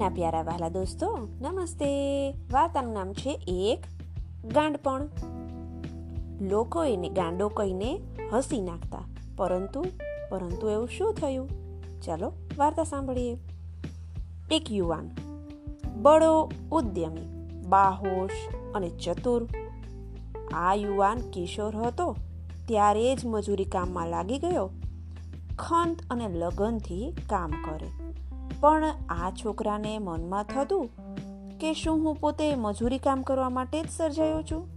મારા પ્યારા વાલા દોસ્તો નમસ્તે વાર્તાનું નામ છે એક ગાંડપણ લોકો એને ગાંડો કહીને હસી નાખતા પરંતુ પરંતુ એવું શું થયું ચાલો વાર્તા સાંભળીએ એક યુવાન બડો ઉદ્યમી બાહોશ અને ચતુર આ યુવાન કિશોર હતો ત્યારે જ મજૂરી કામમાં લાગી ગયો ખંત અને લગનથી કામ કરે પણ આ છોકરાને મનમાં થતું કે શું હું પોતે મજૂરી કામ કરવા માટે જ સર્જાયો છું?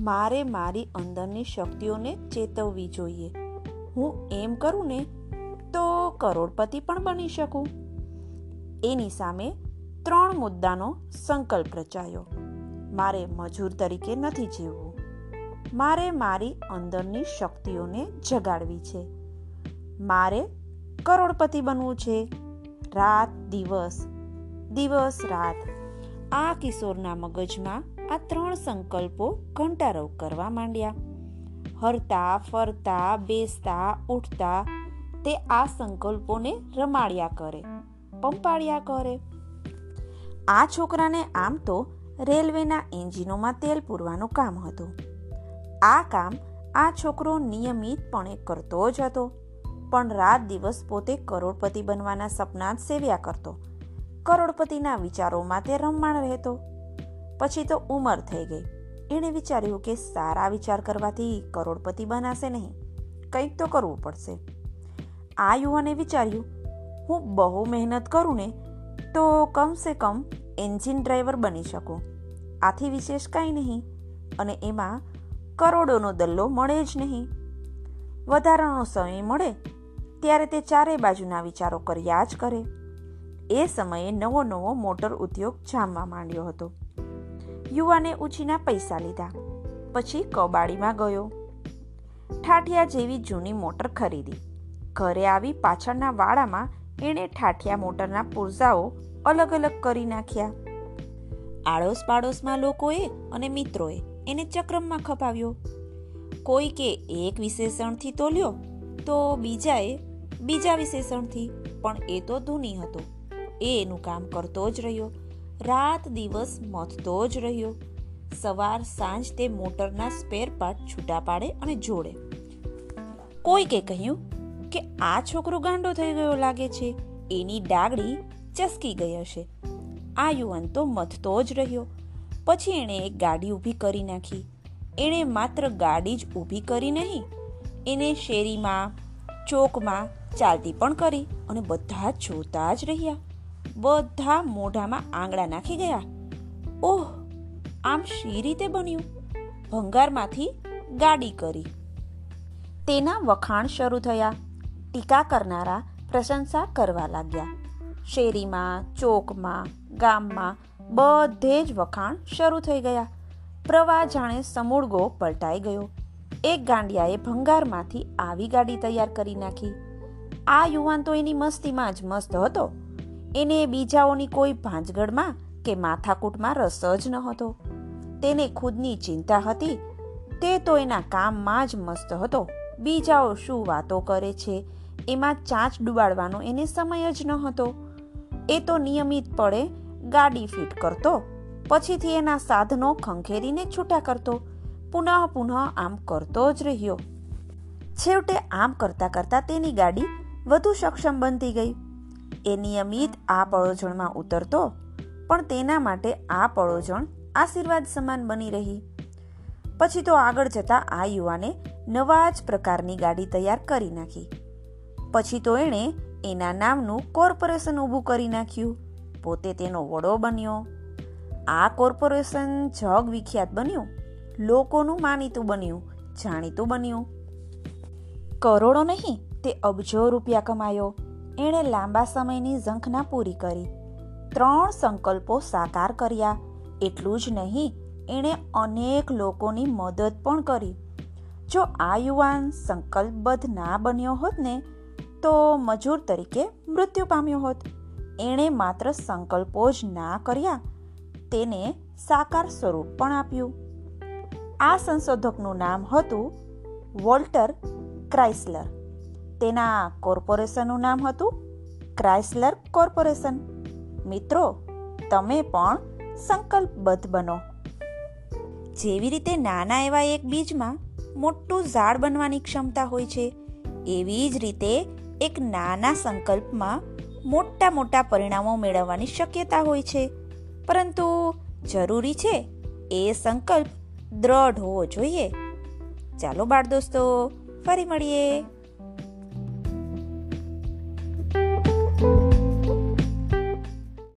મારે મારી અંદરની શક્તિઓને ચેતવવી જોઈએ. હું એમ કરું ને, તો કરોડપતિ પણ બની શકું. એની સામે ત્રણ મુદ્દાનો સંકલ્પ રચાયો. મારે મજૂર તરીકે નથી જીવવું. મારે મારી અંદરની શક્તિઓને જગાડવી છે. મારે કરોડપતિ બનવું છે. રાત દિવસ. દિવસ રાત. આ કિશોરના મગજમાં આ ત્રણ સંકલ્પો ઘંટારવ કરવા માંડ્યા. હરતા, ફરતા, બેસતા, ઉઠતા તે આ સંકલ્પોને રમાડ્યા કરે પંપાડ્યા કરે. આ છોકરાને આમ તો રેલવેના એન્જિનોમાં તેલ પૂરવાનું કામ હતું. આ કામ આ છોકરો નિયમિતપણે કરતો જ હતો. પણ રાત દિવસ પોતે કરોડપતિ બનવાના સપના જ સેવ્યા કરતો. કરોડપતિના વિચારોમાં તે રમમાણ રહેતો. પછી તો ઉંમર થઈ ગઈ. એણે વિચાર્યું કે સારા વિચાર કરવાથી કરોડપતિ બનાશે નહીં. કંઈક તો કરવું પડશે. આ યુવાને વિચાર્યું, હું બહુ મહેનત કરું ને તો કમસે કમ એન્જિન ડ્રાઈવર બની શકું. આથી વિશેષ કાંઈ નહીં. અને એમાં કરોડોનો દલ્લો મળે જ નહીં. વધારાનો સમય મળે ત્યારે તે ચારે બાજુના વિચારો કર્યા જ કરે. એ સમયે નવો નવો મોટર ઉદ્યોગ જામવા માંડ્યો હતો. યુવાને ઉછીના પૈસા લીધા. પછી કબાડીમાં ગયો. ઠાઠિયા જેવી જૂની મોટર ખરીદી. ઘરે આવી પાછળના વાડામાં એણે ઠાઠિયા મોટરના પુરઝાઓ અલગ અલગ કરી નાખ્યા. આડોશ પાડોશમાં લોકોએ અને મિત્રોએ એને ચક્રમમાં ખપાવ્યો. કોઈકે એક વિશેષણથી તોલ્યો તો બીજાએ બીજા વિશેષણથી પણ એ તો ધૂની હતો. એ એનું કામ કરતો જ રહ્યો. રાત દિવસ મથતો જ રહ્યો. સવાર, સાંજ તે મોટરના સ્પેર પાર્ટ છૂટા પાડે અને જોડે. કોઈ કે કહ્યું કે આ છોકરો ગાંડો થઈ ગયો લાગે છે. એની ડાગડી ચસકી ગઈ હશે. આ યુવાન તો મથતો જ રહ્યો. પછી એણે એક ગાડી ઊભી કરી નાખી. એણે માત્ર ગાડી જ ઊભી કરી નહીં, એને શેરીમાં ચોકમાં ચાલતી પણ કરી અને બધા જોતા જ રહ્યા. બધા મોઢામાં આંગળા નાખી ગયા. ઓહ, આમ શી રીતે બન્યું? ભંગારમાંથી ગાડી કરી. તેના વખાણ શરૂ થયા. ટીકા કરનારા પ્રશંસા કરવા લાગ્યા. શેરીમાં, ચોકમાં, ગામમાં બધે જ વખાણ શરૂ થઈ ગયા. પ્રવાહ જાણે સમૂળગો પલટાઈ ગયો. એક ગાંડિયાએ ભંગારમાંથી આવી ગાડી તૈયાર કરી નાખી. આ યુવાન તો એની મસ્તીમાં જ મસ્ત હતો. એને બીજાઓની કોઈ ભાંજગડમાં કે માથાકૂટમાં રસ જ ન હતો તેને ખુદની ચિંતા હતી. તે તો એના કામમાં જ મસ્ત હતો. બીજાઓ શું વાતો કરે છે? એમાં ચાંચ ડુબાડવાનો એને સમય જ ન હતો એ તો નિયમિતપણે ગાડી ફિટ કરતો. પછીથી એના સાધનો ખંખેરીને છૂટા કરતો. પુનઃ પુનઃ આમ કરતો જ રહ્યો. છેવટે આમ કરતા કરતા તેની ગાડી વધુ સક્ષમ બનતી ગઈ. એ નિયમિત આ પળોજણમાં ઉતરતો, પણ તેના માટે આ પળોજણ આશીર્વાદ સમાન બની રહી. પછી તો આગળ જતા આ યુવાને નવા જ પ્રકારની ગાડી તૈયાર કરી નાખી. પછી તો એણે એના નામનું કોર્પોરેશન ઊભું કરી નાખ્યું. પોતે તેનો વડો બન્યો. આ કોર્પોરેશન જગ વિખ્યાત બન્યું. લોકોનું માનીતું બન્યું, જાણીતું બન્યું. કરોડો નહીં, તે અબજો રૂપિયા કમાયો. એણે લાંબા સમયની ઝંખના પૂરી કરી. ત્રણ સંકલ્પો સાકાર કર્યા. એટલું જ નહીં, એણે અનેક લોકોની મદદ પણ કરી. જો આ યુવાન સંકલ્પબદ્ધ ના બન્યો હોત ને, તો મજૂર તરીકે મૃત્યુ પામ્યો હોત. એણે માત્ર સંકલ્પો જ ના કર્યા, તેને સાકાર સ્વરૂપ પણ આપ્યું. આ સંશોધકનું નામ હતું વોલ્ટર ક્રાઇસલર. તેના કોર્પોરેશનનું નામ હતું ક્રાઇસલર કોર્પોરેશન. મિત્રો, તમે પણ સંકલ્પબદ્ધ બનો. જેવી રીતે નાના એવા એક બીજમાં મોટું ઝાડ બનવાની ક્ષમતા હોય છે, એવી જ રીતે એક નાના સંકલ્પમાં મોટા મોટા પરિણામો મેળવવાની શક્યતા હોય છે. પરંતુ જરૂરી છે એ સંકલ્પ દ્રઢ હોવો જોઈએ. ચાલો બાળ દોસ્તો ફરી મળીએ.